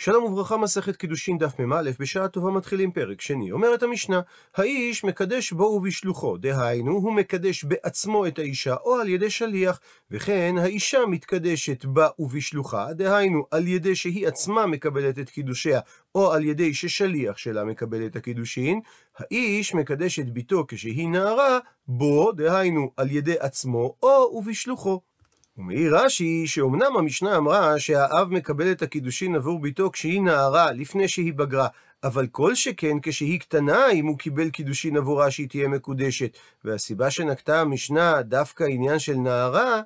שלום וברכה, מסכת קידושין דף מ"א, בשעה טובה מתחילים פרק שני. אומרת המשנה, האיש מקדש בו ובשלוחו, דהיינו, הוא מקדש בעצמו את האישה או על ידי שליח, וכן האישה מתקדשת בה ובשלוחה, דהיינו, על ידי שהיא עצמה מקבלת את קידושיה, או על ידי ששליח שלה מקבל את הקידושין. האיש מקדש את ביתו כשהיא נערה, בו, דהיינו, על ידי עצמו, או ובשלוחו. ומעיר רש"י, שאומנם המשנה אמרה שהאב מקבל את הקידושין עבור ביתו כשהיא נערה, לפני שהיא בגרה, אבל כל שכן כשהיא קטנה, אם הוא קיבל קידושין עבורה שהיא תהיה מקודשת. והסיבה שנקטה המשנה דווקא עניין של נערה,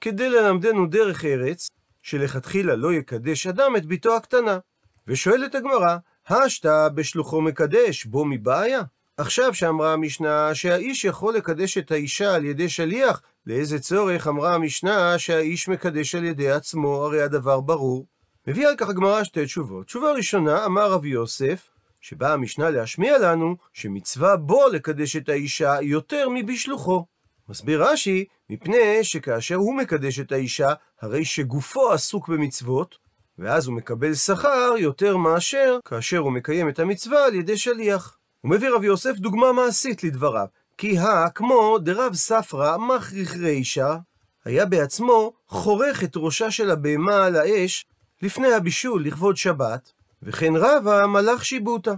כדי ללמדנו דרך ארץ, שלכתחילה לא יקדש אדם את ביתו הקטנה. ושואלת הגמרא, השתא בשלוחו מקדש, בו מבעיה? עכשיו שאמרה המשנה שהאיש יכול לקדש את האישה על ידי שליח, לאיזה צורך אמרה המשנה שהאיש מקדש על ידי עצמו, הרי הדבר ברור. מביאה על כך הגמרא שתי תשובות. תשובה ראשונה, אמר רבי יוסף, שבאה המשנה להשמיע לנו שמצווה בו לקדש את האישה יותר מבשלוחו. מסביר רש"י, מפני שכאשר הוא מקדש את האישה, הרי שגופו עסוק במצוות, ואז הוא מקבל שכר יותר מאשר כאשר הוא מקיים את המצווה על ידי שליח. הוא מביא רבי יוסף דוגמה מעשית לדבריו, כי הא כמו דרב ספרא מכריך רישא, היה בעצמו חורך את ראשה של הבהמה על האש לפני הבישול לכבוד שבת, וכן רבא מלאך שיבוטה.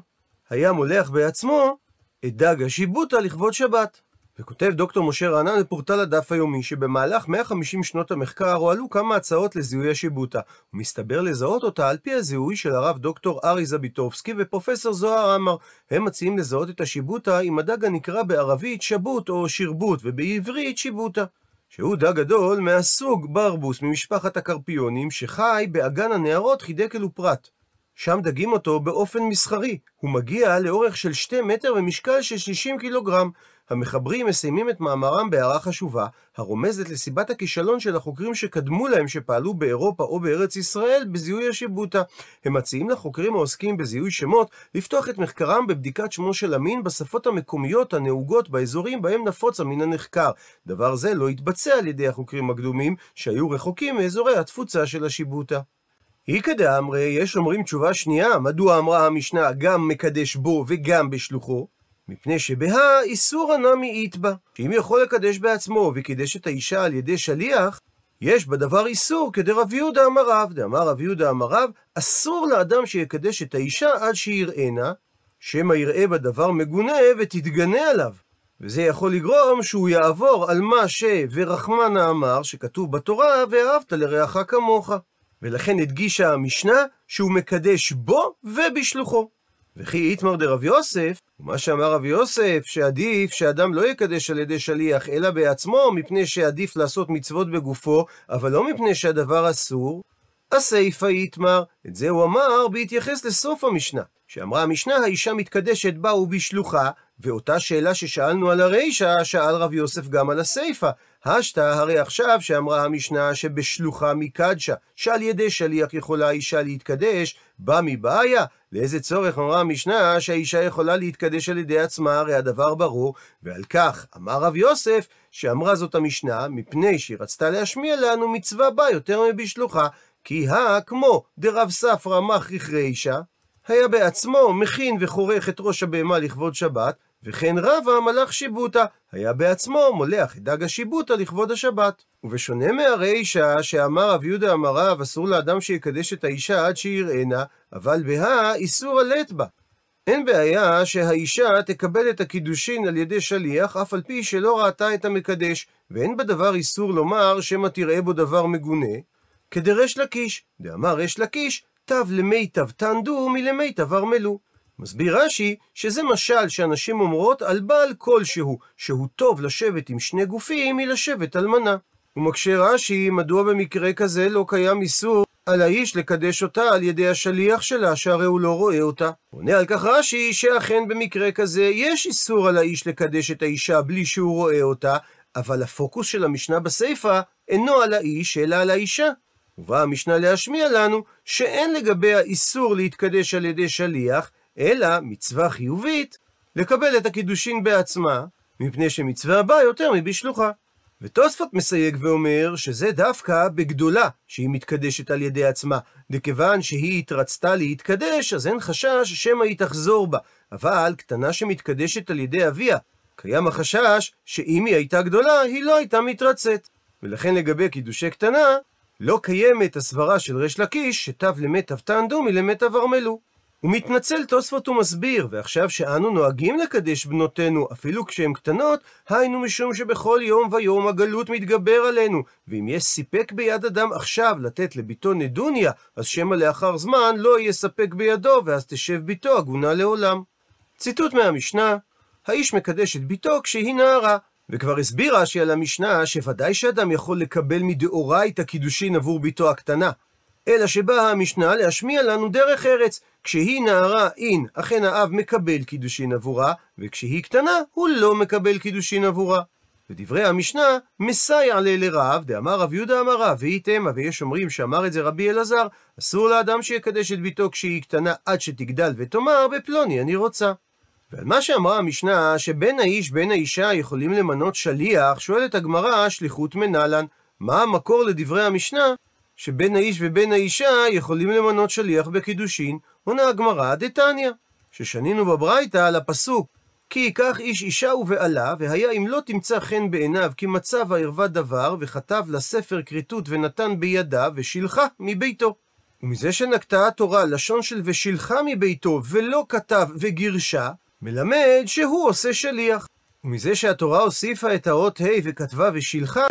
היה מולח בעצמו את דג השיבוטה לכבוד שבת. וכותב דוקטור משה רענן בפורטל הדף היומי, שבמהלך 150 שנות המחקר הועלו כמה הצעות לזיהוי השיבוטה, ומסתבר לזהות אותה על פי הזיהוי של הרב דוקטור ארי זביטובסקי ופרופסור זוהר עמר. הם מציעים לזהות את השיבוטה עם הדג הנקרא בערבית שבוט או שרבוט, ובעברית שיבוטה. שהוא דג גדול מהסוג ברבוס ממשפחת הקרפיונים, שחי באגן הנהרות חידקל ופרת. שם דגים אותו באופן מסחרי. הוא מגיע לאורך של 2 מטר ומשקל של 60 קילוגרם. המחברים מסיימים את מאמרם בהערה חשובה, הרומזת לסיבת הכישלון של החוקרים שקדמו להם שפעלו באירופה או בארץ ישראל בזיהוי השיבוטה. הם מציעים לחוקרים העוסקים בזיהוי שמות לפתוח את מחקרם בבדיקת שמו של המין בשפות המקומיות הנהוגות באזורים בהם נפוץ המין הנחקר. דבר זה לא התבצע על ידי החוקרים הקדומים, שהיו רחוקים מאזורי התפוצה של השיבוטה. איכא דאמרי, יש אומרים תשובה שנייה, מדוע אמרה המשנה גם מקדש בו וגם בשלוחו? מפני שבהא איסור הנמי איתבא, שאם יכול לקדש בעצמו וקידש את האישה על ידי שליח, יש בדבר איסור כדרב יהודה אמר רב, דאמר רב יהודה אמר רב, אסור לאדם שיקדש את האישה עד שיראנה, שמא יראה בדבר מגונה ותתגנה עליו. וזה יכול לגרום שהוא יעבור על מה ש... ורחמנה אמר, שכתוב בתורה, ואהבת לרעך כמוך. ולכן הדגישה המשנה שהוא מקדש בו ובשלוחו. וכי איתמר דרב יוסף, ומה שאמר רב יוסף, שעדיף שאדם לא יקדש על ידי שליח, אלא בעצמו, מפני שעדיף לעשות מצוות בגופו, אבל לא מפני שהדבר אסור, הסיפא איתמר, את זה הוא אמר בהתייחס לסוף המשנה, שאמרה המשנה, האישה מתקדשת בה ובשלוחה, ואותה שאלה ששאלנו על הרישא, שאל רב יוסף גם על הסיפא. השתא הרי עכשיו שאמרה המשנה שבשלוחה מקדשה, שעל ידי שליח יכולה האישה להתקדש, בא מבעיה? לאיזה צורך אמרה המשנה שהאישה יכולה להתקדש על ידי עצמה, הרי הדבר ברור, ועל כך אמר רב יוסף, שאמרה זאת המשנה, מפני שהיא רצתה להשמיע לנו מצווה בה יותר מבשלוחה, כי הא כמו דרב ספרא מכריך רישא, היה בעצמו מכין וחורך את ראש הבהמה לכבוד שבת, וכן רבא מלאך שיבוטה, היה בעצמו מולח את דג השיבוטה לכבוד השבת. ובשונה מהרישא שאמר רב יהודה אמר אסור לאדם שיקדש את האישה עד שיראנה, אבל בהא איסור הלט בה. אין בעיה שהאישה תקבל את הקידושין על ידי שליח, אף על פי שלא ראתה את המקדש, ואין בדבר איסור לומר שמא תראה בו דבר מגונה, כדרש לקיש, דאמר ריש לקיש, תב למיטב תנדו מלמיטב ארמלו. מסביר רש"י שזה משל שאנשים אומרות על בעל כלשהו, שהוא טוב לשבת עם שני גופים מלשבת אלמנה. ומקשה רש"י, מדוע במקרה כזה לא קיים איסור על האיש לקדש אותה על ידי השליח שלה, שהרי הוא לא רואה אותה. עונה על כך רש"י, שאכן במקרה כזה יש איסור על האיש לקדש את האישה בלי שהוא רואה אותה, אבל הפוקוס של המשנה בסיפא אינו על האיש, אלא על האישה. ובאה המשנה להשמיע לנו שאין לגביה איסור להתקדש על ידי שליח, אלא מצווה חיובית לקבל את הקידושין בעצמה, מפני שמצווה הבאה יותר מבשלוחה. ותוספות מסייג ואומר שזה דווקא בגדולה שהיא מתקדשת על ידי עצמה. וכיוון שהיא התרצתה להתקדש, אז אין חשש שמא היא תחזור בה. אבל קטנה שמתקדשת על ידי אביה, קיים החשש שאם היא הייתה גדולה, היא לא הייתה מתרצת. ולכן לגבי קידושי קטנה, לא קיימת הסברה של ריש לקיש, שתו למת אבתן דומי למת אברמלו. הוא מתנצל תוספות ומסביר, ועכשיו שאנו נוהגים לקדש בנותינו אפילו כשהן קטנות, היינו משום שבכל יום ויום הגלות מתגבר עלינו, ואם יש סיפק ביד אדם עכשיו לתת לביתו נדוניה, אז שמא לאחר זמן לא יהיה ספק בידו, ואז תשב ביתו עגונה לעולם. ציטוט מהמשנה, האיש מקדש את ביתו כשהיא נערה, וכבר הסביר רש"י על המשנה שוודאי שאדם יכול לקבל מדאורייתא קידושין עבור ביתו הקטנה. אלא שבאה המשנה להשמיע לנו דרך ארץ. כשהיא נערה אין, אכן האב מקבל קידושין עבורה, וכשהיא קטנה, הוא לא מקבל קידושין עבורה. ודברי המשנה, מסייע לה לרב, דאמר רב יהודה אמר רב, והיא תמה, ויש אומרים שאמר את זה רבי אלעזר, אסור לאדם שיקדש את ביתו כשהיא קטנה עד שתגדל ותאמר, בפלוני אני רוצה. ועל מה שאמרה המשנה, שבין האיש בין האישה יכולים למנות שליח, שואלת הגמרא, שליחות מנלן. מה המקור לדברי המשנה, שבין האיש ובין האישה יכולים למנות שליח בקידושין? עונה הגמרא דתניא, ששנינו בברייתא על הפסוק כי ייקח איש אישה ובעלה, והיה אם לא תמצא חן בעיניו, כי מצב הערווה דבר, וכתב לה ספר כריתות ונתן בידה, ושילחה מביתו. ומזה שנקטה התורה לשון של ושילחה מביתו, ולא כתב וגירשה, מלמד שהוא עושה שליח. ומזה שהתורה הוסיפה את האות ה' וכתבה ושילחה,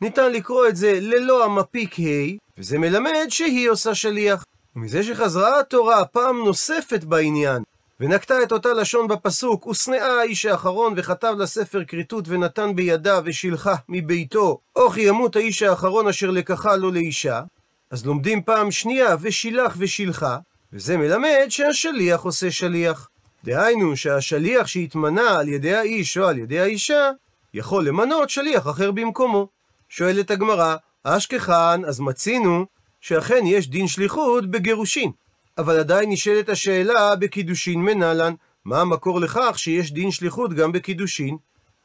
ניתן לקרוא את זה ללא המפיק ה', וזה מלמד שהיא עושה שליח. ומזה שחזרה התורה פעם נוספת בעניין, ונקטה את אותה לשון בפסוק, ושנאה האיש האחרון וכתב לספר כריתות ונתן בידה ושילחה מביתו, או כי ימות האיש האחרון אשר לקחה לו לאישה, אז לומדים פעם שנייה ושילח ושילחה, וזה מלמד שהשליח עושה שליח. דהיינו שהשליח שהתמנה על ידי האיש או על ידי האישה, יכול למנות שליח אחר במקומו. שואלת הגמרא, אשכחן, אז מצינו שאכן יש דין שליחות בגירושין. אבל עדיין נשאלת השאלה בקידושין מנלן, מה המקור לכך שיש דין שליחות גם בקידושין?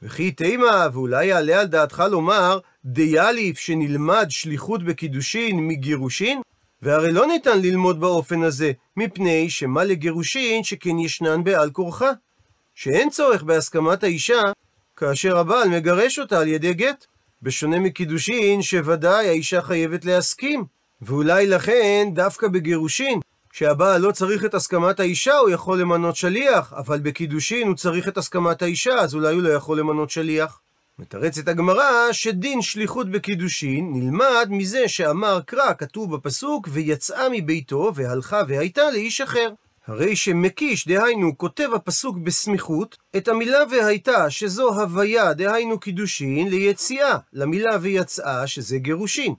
וכי תימה, ואולי יעלה על דעתך לומר, דיאליף שנלמד שליחות בקידושין מגירושין? והרי לא ניתן ללמוד באופן הזה, מפני שמה לגירושין שכן ישנן בעל כורחה. שאין צורך בהסכמת האישה, כאשר הבעל מגרש אותה על ידי גט. בשונה מקידושין, שוודאי האישה חייבת להסכים. ואולי לכן, דווקא בגירושין, כשהבעל לא צריך את הסכמת האישה, הוא יכול למנות שליח, אבל בקידושין הוא צריך את הסכמת האישה, אז אולי הוא לא יכול למנות שליח. מתרצת הגמרא שדין שליחות בקידושין נלמד מזה שאמר קרא, כתוב בפסוק, ויצאה מביתו והלכה והייתה לאיש אחר. הרי שמקיש, דהיינו, כותב הפסוק בסמיכות, את המילה והייתה, שזו הוויה, דהיינו קידושין, ליציאה, למילה ויצאה, שזה גירושין.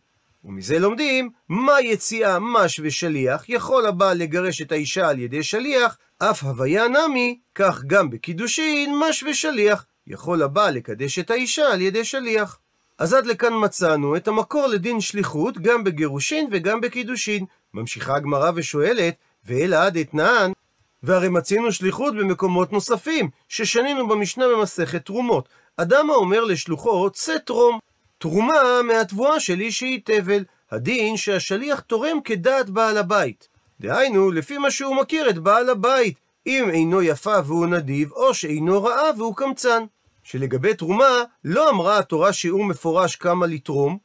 ומזה לומדים, מה יציאה מש ושליח, יכול הבעל לגרש את האישה על ידי שליח, אף הוויה נמי, כך גם בקידושין, מש ושליח. יכול הבעל לקדש את האישה על ידי שליח. אז עד לכאן מצאנו את המקור לדין שליחות גם בגירושין וגם בקידושין. ממשיכה הגמרא ושואלת, ואלא עד אתנן, והרי מצינו שליחות במקומות נוספים, ששנינו במשנה במסכת תרומות. אדם האומר לשלוחו, צא תרום. תרומה מהתבואה של איש שהיא תבל, הדין שהשליח תורם כדעת בעל הבית. דהיינו, לפי מה שהוא מכיר את בעל הבית, אם אינו יפה והוא נדיב, או שאינו רעה והוא קמצן. שלגבי תרומה, לא אמרה התורה שיעור מפורש כמה לתרום,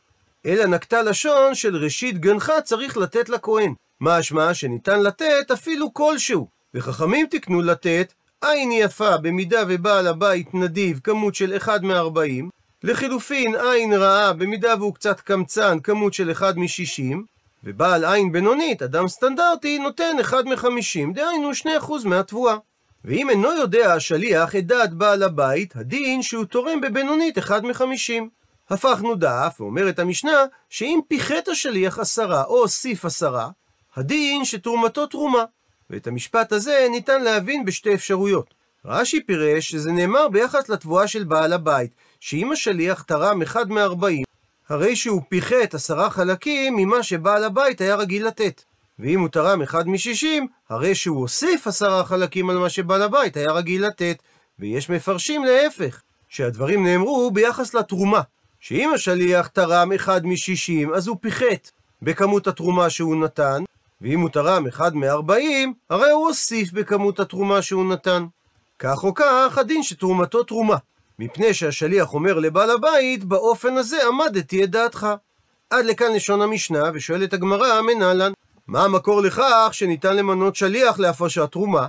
אלא נקטה לשון של ראשית גנך צריך לתת לכהן. משמע שניתן לתת אפילו כלשהו. וחכמים תקנו לתת עין יפה במידה ובעל הבית נדיב כמות של אחד מארבעים, לחילופין עין רעה במידה והוא קצת קמצן כמות של אחד משישים, ובעל עין בינונית, אדם סטנדרטי, נותן אחד מחמישים, דהיינו שני אחוז מהתבואה. ואם אינו יודע השליח את דעת בעל הבית, הדין שהוא תורם בבינונית אחד מחמישים. הפכנו דף, ואומרת המשנה, שאם פיחת השליח עשרה או הוסיף עשרה, הדין שתרומתו תרומה. ואת המשפט הזה ניתן להבין בשתי אפשרויות. רש"י פירש שזה נאמר ביחס לתבואה של בעל הבית, שאם השליח תרם אחד מארבעים, הרי שהוא פיחת עשרה חלקים ממה שבעל הבית היה רגיל לתת. ואם הוא תרם אחד משישים, הרי שהוא הוסיף עשרה חלקים על מה שבעל הבית היה רגיל לתת. ויש מפרשים להפך, שהדברים נאמרו ביחס לתרומה. שאם השליח תרם אחד משישים, אז הוא פיחת בכמות התרומה שהוא נתן, ואם הוא תרם אחד מארבעים, הרי הוא הוסיף בכמות התרומה שהוא נתן. כך או כך, הדין שתרומתו תרומה. מפני שהשליח אומר לבעל הבית, באופן הזה עמדתי את דעתך. עד לכאן לשון המשנה, ושואלת הגמרא, מנהלן, מה המקור לכך שניתן למנות שליח להפרשת תרומה?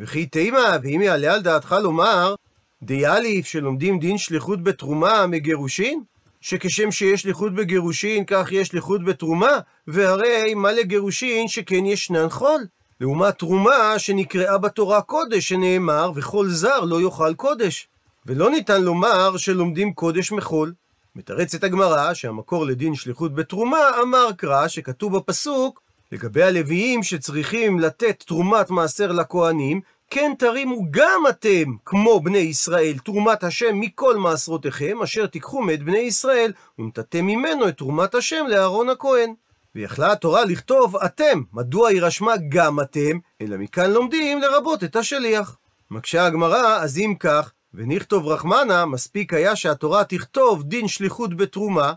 וכי תימה, ואם יעלה על דעתך לומר, דיאליף שלומדים דין שליחות בתרומה מגירושין? שכשם שיש שליחות בגירושין, כך יש שליחות בתרומה? והרי מה לגירושין שכן ישנן חול? לעומת תרומה שנקראה בתורה קודש, שנאמר, וכל זר לא יאכל קודש. ולא ניתן לומר שלומדים קודש מחול. מתרצת הגמרא שהמקור לדין שליחות בתרומה אמר קרא שכתוב בפסוק לגבי הלוויים שצריכים לתת תרומת מעשר לכהנים, כן תרימו גם אתם, כמו בני ישראל, תרומת השם מכל מעשרותיכם, אשר תיקחו מאת בני ישראל, ונתתם ממנו את תרומת השם לאהרון הכהן. ויכלה התורה לכתוב אתם, מדוע היא רשמה גם אתם, אלא מכאן לומדים לרבות את השליח. מקשה הגמרא, אז אם כך, ונכתוב רחמנה, מספיק היה שהתורה תכתוב דין שליחות בתרומה,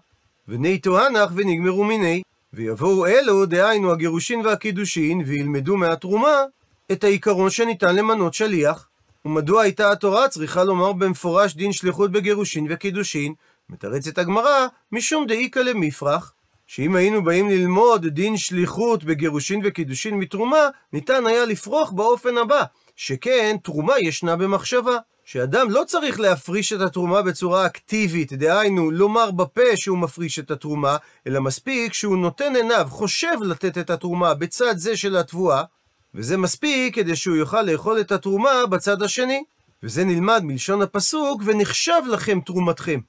וני תוהנך ונגמרו מיני. ויבואו אלו, דהיינו הגירושין והקידושין, וילמדו מהתרומה את העיקרון שניתן למנות שליח. ומדוע הייתה התורה צריכה לומר במפורש דין שליחות בגירושין וקידושין? מתרצת הגמרא, משום דאיכא למפרח, שאם היינו באים ללמוד דין שליחות בגירושין וקידושין מתרומה, ניתן היה לפרוח באופן הבא, שכן תרומה ישנה במחשבה. שאדם לא צריך להפריש את התרומה בצורה אקטיבית, דהיינו, לומר בפה שהוא מפריש את התרומה, אלא מספיק שהוא נותן עיניו, חושב לתת את התרומה בצד זה של התבואה, וזה מספיק כדי שהוא יוכל לאכול את התרומה בצד השני. וזה נלמד מלשון הפסוק, ונחשב לכם תרומתכם.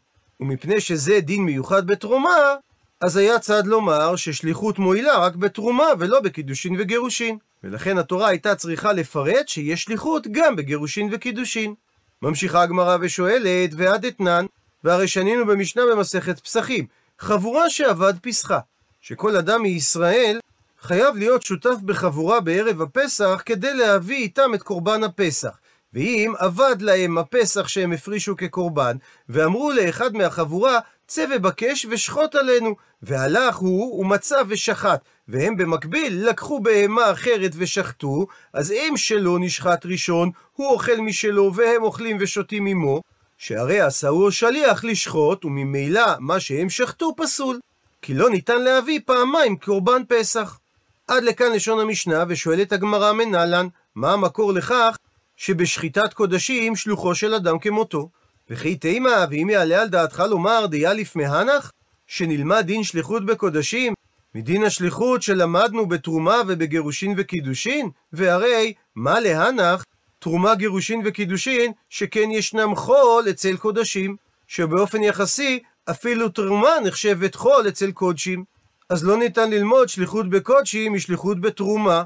ומפני שזה דין מיוחד בתרומה, אז היה צד לומר ששליחות מועילה רק בתרומה ולא בקידושין וגירושין. ולכן התורה הייתה צריכה לפרט שיש שליחות גם בגירושין וקידושין. ממשיכה הגמרא ושואלת, ועד אתנן, והרי שנינו במשנה במסכת פסחים, חבורה שאבד פסחה, שכל אדם מישראל חייב להיות שותף בחבורה בערב הפסח כדי להביא איתם את קורבן הפסח. ואם אבד להם הפסח שהם הפרישו כקורבן, ואמרו לאחד מהחבורה, צא ובקש ושחוט עלינו. והלך הוא ומצא ושחט, והם במקביל לקחו בהמה אחרת ושחטו, אז אם שלו נשחט ראשון, הוא אוכל משלו והם אוכלים ושותים עמו, שהרי עשהו שליח לשחוט, וממילא מה שהם שחטו פסול. כי לא ניתן להביא פעמיים קורבן פסח. עד לכאן לשון המשנה, ושואלת הגמרא מנהלן, מה המקור לכך שבשחיטת קודשים שלוחו של אדם כמותו? וכי תימה, ואם יעלה על דעתך לומר דיאליף מהנך, שנלמד דין שליחות בקודשים, מדין השליחות שלמדנו בתרומה ובגירושין וקידושין? והרי, מה להנך תרומה, גירושין וקידושין, שכן ישנם חול אצל קודשים, שבאופן יחסי אפילו תרומה נחשבת חול אצל קודשים. אז לא ניתן ללמוד שליחות בקודשים משליחות בתרומה.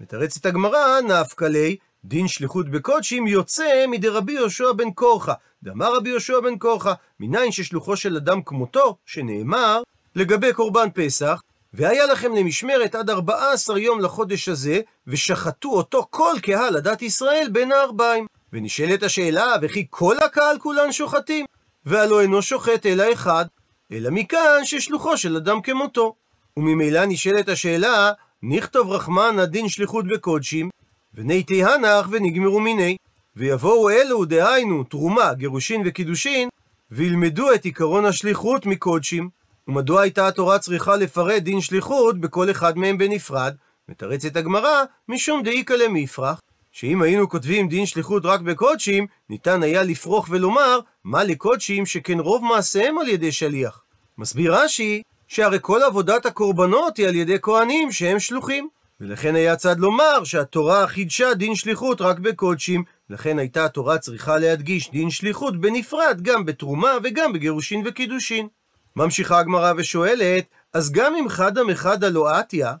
מתרצת הגמרא, נפקא ליה, דין שליחות בקודשים יוצא מדי רבי יהושע בן קורחה. דאמר רבי יהושע בן קורחה, מניין ששלוחו של אדם כמותו, שנאמר, לגבי קורבן פסח, והיה לכם למשמרת עד ארבעה עשר יום לחודש הזה, ושחטו אותו כל קהל עדת ישראל בין הארבעים. ונשאלת השאלה, וכי כל הקהל כולן שוחטים? והלא אינו שוחט אלא אחד, אלא מכאן ששלוחו של אדם כמותו. וממילא נשאלת השאלה, נכתוב רחמן הדין שליחות בקודשים, וניתי הנח ונגמרו מיני. ויבואו אלו, דהיינו, תרומה, גירושין וקידושין, וילמדו את עיקרון השליחות מקודשים. ומדוע הייתה התורה צריכה לפרט דין שליחות בכל אחד מהם בנפרד? מתרצת הגמרא, משום דאיכא למפרח, שאם היינו כותבים דין שליחות רק בקודשים, ניתן היה לפרוח ולומר, מה לקודשים שכן רוב מעשיהם על ידי שליח. מסביר רש"י, שהרי כל עבודת הקורבנות היא על ידי כהנים שהם שלוחים. ולכן היה צד לומר שהתורה חידשה דין שליחות רק בקודשים, לכן הייתה התורה צריכה להדגיש דין שליחות בנפרד גם בתרומה וגם בגירושין וקידושין. ממשיכה הגמרא ושואלת, אז גם אם חדא מחדא לא עטיה,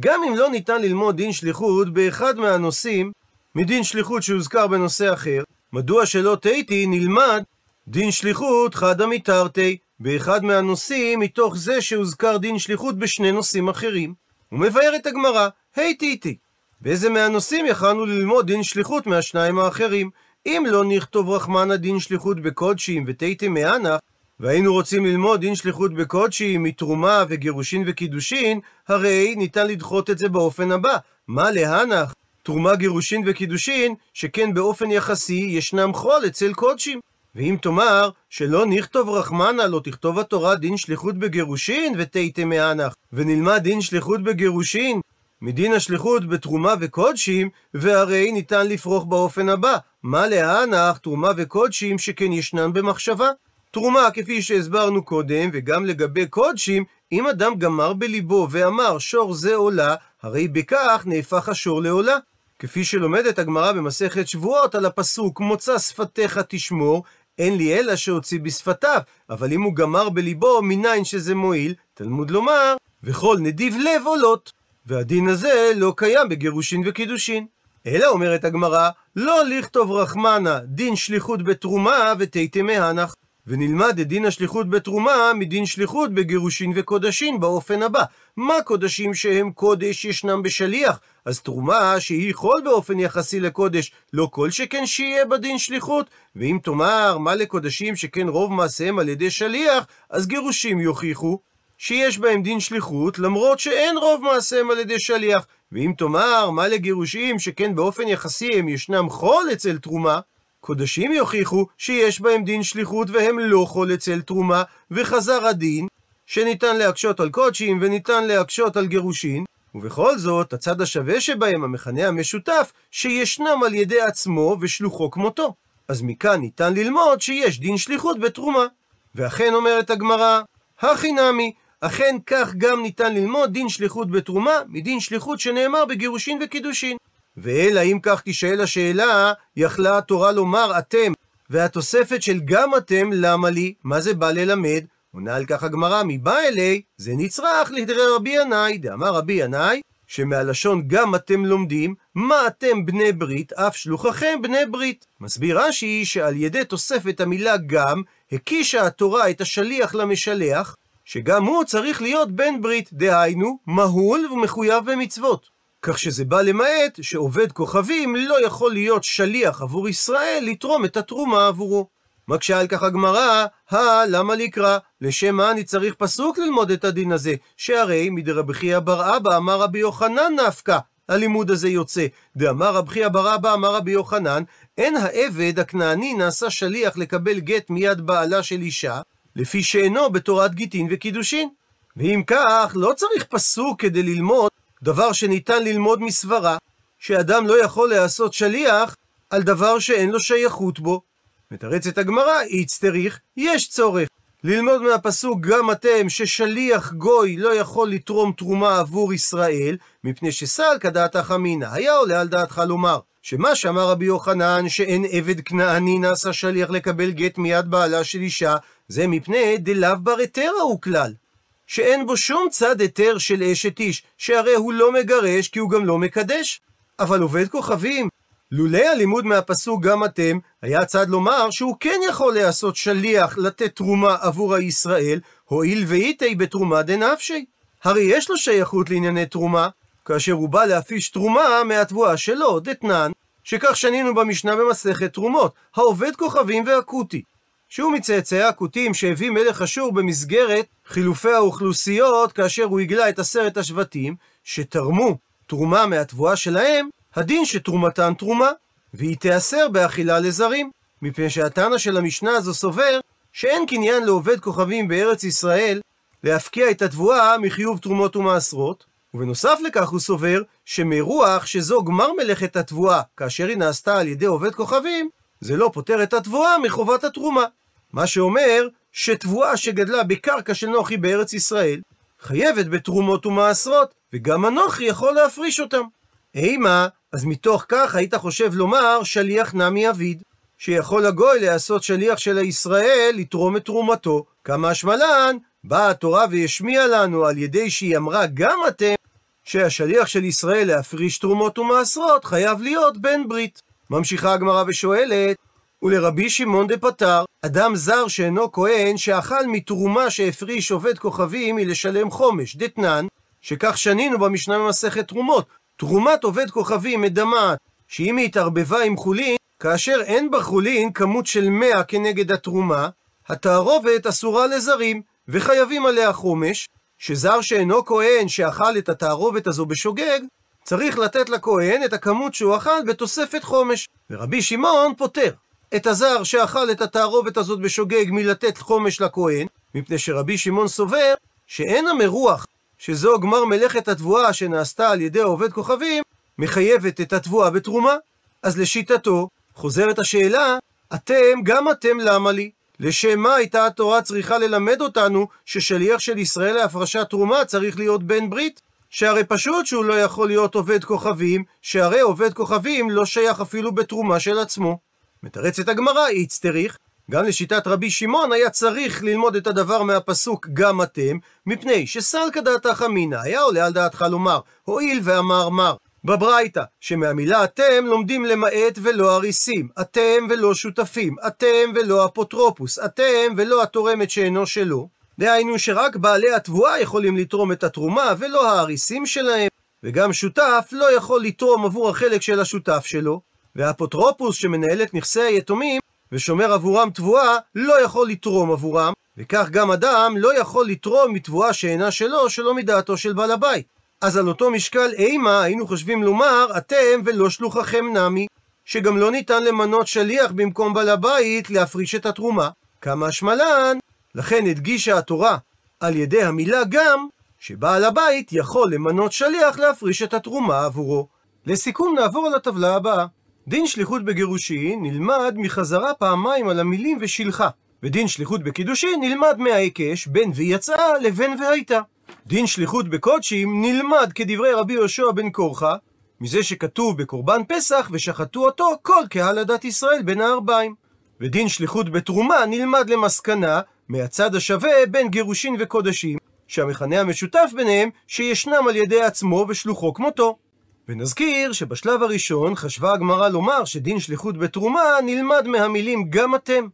גם אם לא ניתן ללמוד דין שליחות באחד מהנושאים, מדין שליחות שהוזכר בנושא אחר, מדוע שלא תהיתי נלמד דין שליחות חדא מתרתי, באחד מהנושאים מתוך זה שהוזכר דין שליחות בשני נושאים אחרים. ומבארת הגמרא, היי תיתי, באיזה מהנושאים יכלנו ללמוד דין שליחות מהשניים האחרים? אם לא נכתוב רחמנא דין שליחות בקודשים ותיתי מהנח, והיינו רוצים ללמוד דין שליחות בקודשי מתרומה וגירושין וקידושין, הרי ניתן לדחות את זה באופן הבא. מה להנח? תרומה, גירושין וקידושין, שכן באופן יחסי ישנם חול אצל קודשים. ואם תאמר שלא נכתוב רחמנה, לא תכתוב התורה דין שליחות בגירושין ותהיתם מהנח, ונלמד דין שליחות בגירושין מדין השליחות בתרומה וקודשים, והרי ניתן לפרוח באופן הבא, מה להנח תרומה וקודשים שכן ישנן במחשבה. תרומה, כפי שהסברנו קודם, וגם לגבי קודשים, אם אדם גמר בליבו ואמר שור זה עולה, הרי בכך נהפך השור לעולה. כפי שלומדת הגמרא במסכת שבועות על הפסוק מוצא שפתיך תשמור, אין לי אלא שהוציא בשפתיו, אבל אם הוא גמר בליבו, מניין שזה מועיל, תלמוד לומר, וכל נדיב לב עולות. והדין הזה לא קיים בגירושין וקידושין. אלא אומרת הגמרא, לא לכתוב רחמנה, דין שליחות בתרומה ותיתם מהנח. ונלמד את דין השליחות בתרומה מדין שליחות בגירושין וקודשין באופן הבא. מה קודשים שהם קודש ישנם בשליח? אז תרומה שהיא חול באופן יחסי לקודש, לא כל שכן שיהיה בדין שליחות. ואם תאמר, מה לקודשים שכן רוב מעשיהם על ידי שליח, אז גירושים יוכיחו שיש בהם דין שליחות, למרות שאין רוב מעשיהם על ידי שליח. ואם תאמר, מה לגירושים שכן באופן יחסי הם ישנם חול אצל תרומה, קודשים יוכיחו שיש בהם דין שליחות והם לא חול אצל תרומה, וחזר הדין שניתן להקשות על קודשים וניתן להקשות על גירושין, ובכל זאת, הצד השווה שבהם, המכנה המשותף, שישנם על ידי עצמו ושלוחו כמותו. אז מכאן ניתן ללמוד שיש דין שליחות בתרומה. ואכן אומרת הגמרא, הכי נמי, אכן כך גם ניתן ללמוד דין שליחות בתרומה, מדין שליחות שנאמר בגירושין וקידושין. ואלא אם כך תשאל השאלה, יכלה התורה לומר אתם, והתוספת של גם אתם, למה לי? מה זה בא ללמד? עונה על כך הגמרא, מבא אלי, זה נצרך לדרי רבי ינאי, דאמר רבי ינאי, שמהלשון גם אתם לומדים, מה אתם בני ברית, אף שלוחכם בני ברית. מסביר רש"י שעל ידי תוספת המילה גם, הקישה התורה את השליח למשלח, שגם הוא צריך להיות בן ברית, דהיינו, מהול ומחויב במצוות. כך שזה בא למעט שעובד כוכבים לא יכול להיות שליח עבור ישראל לתרום את התרומה עבורו. מקשה על כך הגמרא, הא, למה לקרא? לשם מה אני צריך פסוק ללמוד את הדין הזה? שהרי מדרבי חייא בר אבא אמר רבי יוחנן נפקא. הלימוד הזה יוצא. דאמר רבי חייא בר אבא אמר רבי יוחנן, אין העבד הכנעני נעשה שליח לקבל גט מיד בעלה של אישה, לפי שאינו בתורת גיטין וקידושין. ואם כך, לא צריך פסוק כדי ללמוד דבר שניתן ללמוד מסברה, שאדם לא יכול להעשות שליח על דבר שאין לו שייכות בו. מתרצת הגמרא, איץ צריך, יש צורך. ללמוד מהפסוק גם אתם ששליח גוי לא יכול לתרום תרומה עבור ישראל, מפני שסל כדעת החמינא. היה עולה על דעתך לומר, שמה שאמר רבי יוחנן שאין עבד כנעני נעשה שליח לקבל גט מיד בעלה של אישה, זה מפני דלאו בר היתרה הוא כלל. שאין בו שום צד היתר של אשת איש, שהרי הוא לא מגרש כי הוא גם לא מקדש. אבל עובד כוכבים, לולא הלימוד מהפסוק גם אתם, היה צד לומר שהוא כן יכול להעשות שליח לתת תרומה עבור הישראל, הואיל ואיתי בתרומה דנפשי. הרי יש לו שייכות לענייני תרומה, כאשר הוא בא להפיש תרומה מהתבואה שלו, דתנן, שכך שנינו במשנה במסכת תרומות, העובד כוכבים והכותי. שהוא מצאצאי הכותים שהביא מלך אשור במסגרת חילופי האוכלוסיות כאשר הוא הגלה את עשרת השבטים, שתרמו תרומה מהתבואה שלהם, הדין שתרומתן תרומה, והיא תיאסר באכילה לזרים, מפני שהתנא של המשנה הזו סובר שאין קניין לעובד כוכבים בארץ ישראל להפקיע את התבואה מחיוב תרומות ומעשרות, ובנוסף לכך הוא סובר שמרוח שזו גמר מלאכת התבואה, כאשר היא נעשתה על ידי עובד כוכבים, זה לא פוטר את התבואה מחובת התרומה. מה שאומר שתבואה שגדלה בקרקע של נוחי בארץ ישראל, חייבת בתרומות ומעשרות, וגם אנוכי יכול להפריש אותם. אימה, אז מתוך כך היית חושב לומר שליח נמי אביד, שיכול הגוי לעשות שליח של הישראל לתרום את תרומתו. כמה השמלן, באה התורה והשמיע לנו על ידי שהיא אמרה גם אתם, שהשליח של ישראל להפריש תרומות ומעשרות חייב להיות בן ברית. ממשיכה הגמרא ושואלת, ולרבי שמעון דפטר, אדם זר שאינו כהן, שאכל מתרומה שהפריש עובד כוכבים מלשלם חומש, דתנן, שכך שנינו במשנה במסכת תרומות. תרומת עובד כוכבים מדמעת, שאם היא התערבבה עם חולין, כאשר אין בחולין כמות של מאה כנגד התרומה, התערובת אסורה לזרים, וחייבים עליה חומש, שזר שאינו כהן שאכל את התערובת הזו בשוגג, צריך לתת לכהן את הכמות שהוא אכל בתוספת חומש. ורבי שמעון פוטר את הזר שאכל את התערובת הזאת בשוגג מלתת חומש לכהן, מפני שרבי שמעון סובר שאין המרוח, שזו גמר מלאכת התבואה שנעשתה על ידי עובד כוכבים, מחייבת את התבואה בתרומה. אז לשיטתו, חוזרת השאלה, אתם, גם אתם למה לי? לשם מה הייתה התורה צריכה ללמד אותנו ששליח של ישראל להפרשת תרומה צריך להיות בן ברית? שהרי פשוט שהוא לא יכול להיות עובד כוכבים, שהרי עובד כוכבים לא שייך אפילו בתרומה של עצמו. מתרצת הגמרא, איצטריך, גם לשיטת רבי שמעון היה צריך ללמוד את הדבר מהפסוק גם אתם, מפני שסלקא דעתך אמינא, היה עולה על דעתך לומר, הואיל ואמר מר, בברייתא, שמהמילה אתם לומדים למעט ולא אריסים, אתם ולא שותפים, אתם ולא אפוטרופוס, אתם ולא התורמת שאינו שלו. דהיינו שרק בעלי התבואה יכולים לתרום את התרומה ולא האריסים שלהם, וגם שותף לא יכול לתרום עבור החלק של השותף שלו, והאפוטרופוס שמנהל את נכסי היתומים ושומר עבורם תבואה לא יכול לתרום עבורם, וכך גם אדם לא יכול לתרום מתבואה שאינה שלו, שלא מדעתו של בעל הבית. אז על אותו משקל אימה היינו חושבים לומר, אתם ולא שלוחכם נמי, שגם לא ניתן למנות שליח במקום בעל הבית להפריש את התרומה. כמה שמלן, לכן הדגישה התורה על ידי המילה גם, שבעל הבית יכול למנות שליח להפריש את התרומה עבורו. לסיכום נעבור על הטבלה הבאה. דין שליחות בגירושין נלמד מחזרה פעמיים על המילים ושילחה, ודין שליחות בקידושין נלמד מההיקש בין ויצאה לבין והייתה. דין שליחות בקודשים נלמד כדברי רבי יהושע בן קורחה, מזה שכתוב בקורבן פסח ושחטו אותו כל קהל הדת ישראל בין הארבעים. ודין שליחות בתרומה נלמד למסקנה מהצד השווה בין גירושין וקודשים, שהמכנה המשותף ביניהם שישנם על ידי עצמו ושלוחו כמותו. ונזכיר שבשלב הראשון חשבה הגמרא לומר שדין שליחות בתרומה נלמד מהמילים גם אתם.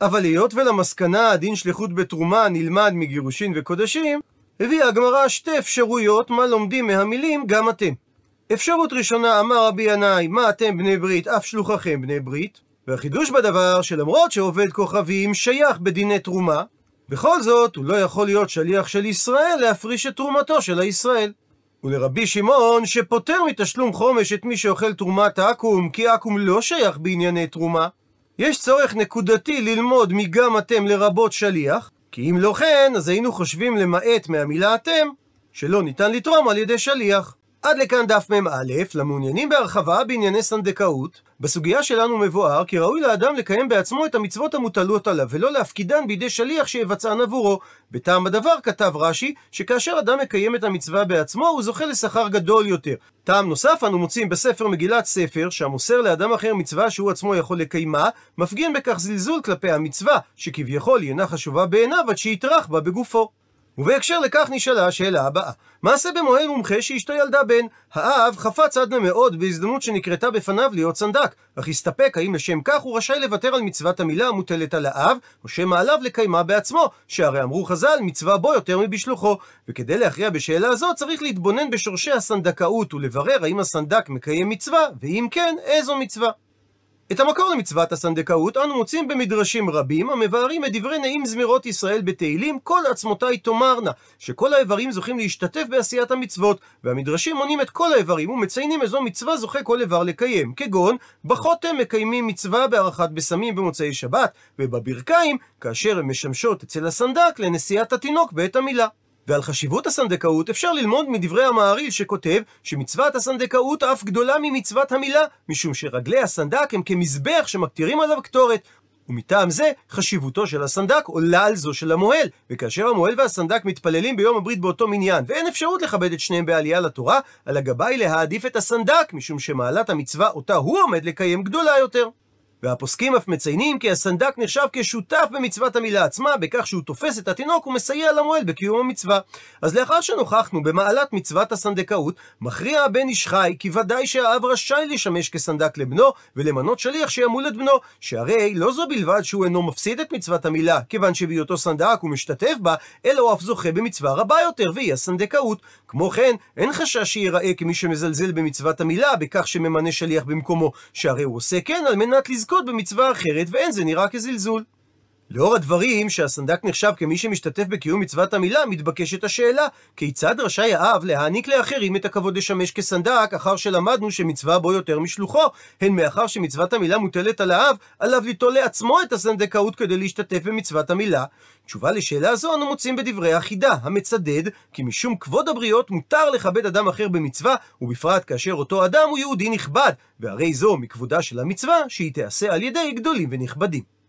אבל היות ולמסקנה דין שליחות בתרומה נלמד מגירושין וקודשים, הביאה הגמרא שתי אפשרויות מה לומדים מהמילים גם אתם. אפשרות ראשונה אמר רבי ינאי, מה אתם בני ברית, אף שלוחכם בני ברית. והחידוש בדבר שלמרות שעובד כוכבים שייך בדיני תרומה, בכל זאת הוא לא יכול להיות שליח של ישראל להפריש את תרומתו של הישראל. ולרבי שמעון שפוטר מתשלום חומש את מי שאוכל תרומת עכו"ם, כי עכו"ם לא שייך בענייני תרומה, יש צורך נקודתי ללמוד מגם אתם לרבות שליח, כי אם לא כן, אז היינו חושבים למעט מהמילה אתם, שלא ניתן לתרום על ידי שליח. עד לכאן דף מ"א, למעוניינים בהרחבה בענייני סנדקאות, בסוגיה שלנו מבואר כי ראוי לאדם לקיים בעצמו את המצוות המוטלות עליו, ולא להפקידן בידי שליח שיבצען עבורו. בטעם הדבר כתב רש"י, שכאשר אדם מקיים את המצווה בעצמו, הוא זוכה לשכר גדול יותר. טעם נוסף אנו מוצאים בספר מגילת ספר, שהמוסר לאדם אחר מצווה שהוא עצמו יכול לקיימה, מפגין בכך זלזול כלפי המצווה, שכביכול היא אינה חשובה בעיניו עד שיטרח בה בגופו. ובהקשר לכך נשאלה השאלה הבאה: מעשה במוהל מומחה שאשתו ילדה בן. האב חפץ עדנה מאוד בהזדמנות שנקרתה בפניו להיות סנדק, אך הסתפק האם לשם כך הוא רשאי לוותר על מצוות המילה המוטלת על האב, או שמא עליו לקיימה בעצמו, שהרי אמרו חז"ל מצווה בו יותר מבשלוחו. וכדי להכריע בשאלה זו צריך להתבונן בשורשי הסנדקאות ולברר האם הסנדק מקיים מצווה, ואם כן, איזו מצווה. את המקור למצוות הסנדקאות אנו מוצאים במדרשים רבים המבארים את דברי נעים זמירות ישראל בתהילים כל עצמותיי תאמרנה שכל האיברים זוכים להשתתף בעשיית המצוות והמדרשים מונים את כל האיברים ומציינים איזו מצווה זוכה כל איבר לקיים. כגון בחותם מקיימים מצווה בהארכת בשמים במוצאי שבת ובברכיים כאשר הן משמשות אצל הסנדק לנשיאת התינוק בעת המילה ועל חשיבות הסנדקאות אפשר ללמוד מדברי המעריל שכותב שמצוות הסנדקאות אף גדולה ממצוות המילה, משום שרגלי הסנדק הם כמזבח שמקטירים עליו קטורת. ומטעם זה, חשיבותו של הסנדק עולה על זו של המוהל, וכאשר המוהל והסנדק מתפללים ביום הברית באותו מניין, ואין אפשרות לכבד את שניהם בעלייה לתורה, על הגבאי להעדיף את הסנדק, משום שמעלת המצווה אותה הוא עומד לקיים גדולה יותר. והפוסקים אף מציינים כי הסנדק נחשב כשותף במצוות המילה עצמה, בכך שהוא תופס את התינוק ומסייע למועל בקיום המצווה. אז לאחר שנוכחנו במעלת מצוות הסנדקאות, מכריע הבן איש חי כי ודאי שהאב רשאי לשמש כסנדק לבנו, ולמנות שליח שימול את בנו, שהרי לא זו בלבד שהוא אינו מפסיד את מצוות המילה, כיוון שבהיותו סנדק הוא משתתף בה, אלא הוא אף זוכה במצווה רבה יותר, והיא הסנדקאות. כמו כן, אין חשש שייראה כמי שמזלזל במצוות המילה, בכך שממנה שליח במקומו, שהרי הוא עושה כן על מנת לזכות במצווה אחרת, ואין זה נראה כזלזול. לאור הדברים שהסנדק נחשב כמי שמשתתף בקיום מצוות המילה, מתבקשת השאלה, כיצד רשאי האב להעניק לאחרים את הכבוד לשמש כסנדק, אחר שלמדנו שמצווה בו יותר משלוחו, הן מאחר שמצוות המילה מוטלת על האב, עליו ליטול לעצמו את הסנדקאות כדי להשתתף במצוות המילה. תשובה לשאלה זו אנו מוצאים בדברי החידה, המצדד, כי משום כבוד הבריות מותר לכבד אדם אחר במצווה, ובפרט כאשר אותו אדם הוא יהודי נכבד, והרי זו מכבודה של המצווה, שהיא תיעשה על ידי גדולים ונכבדים.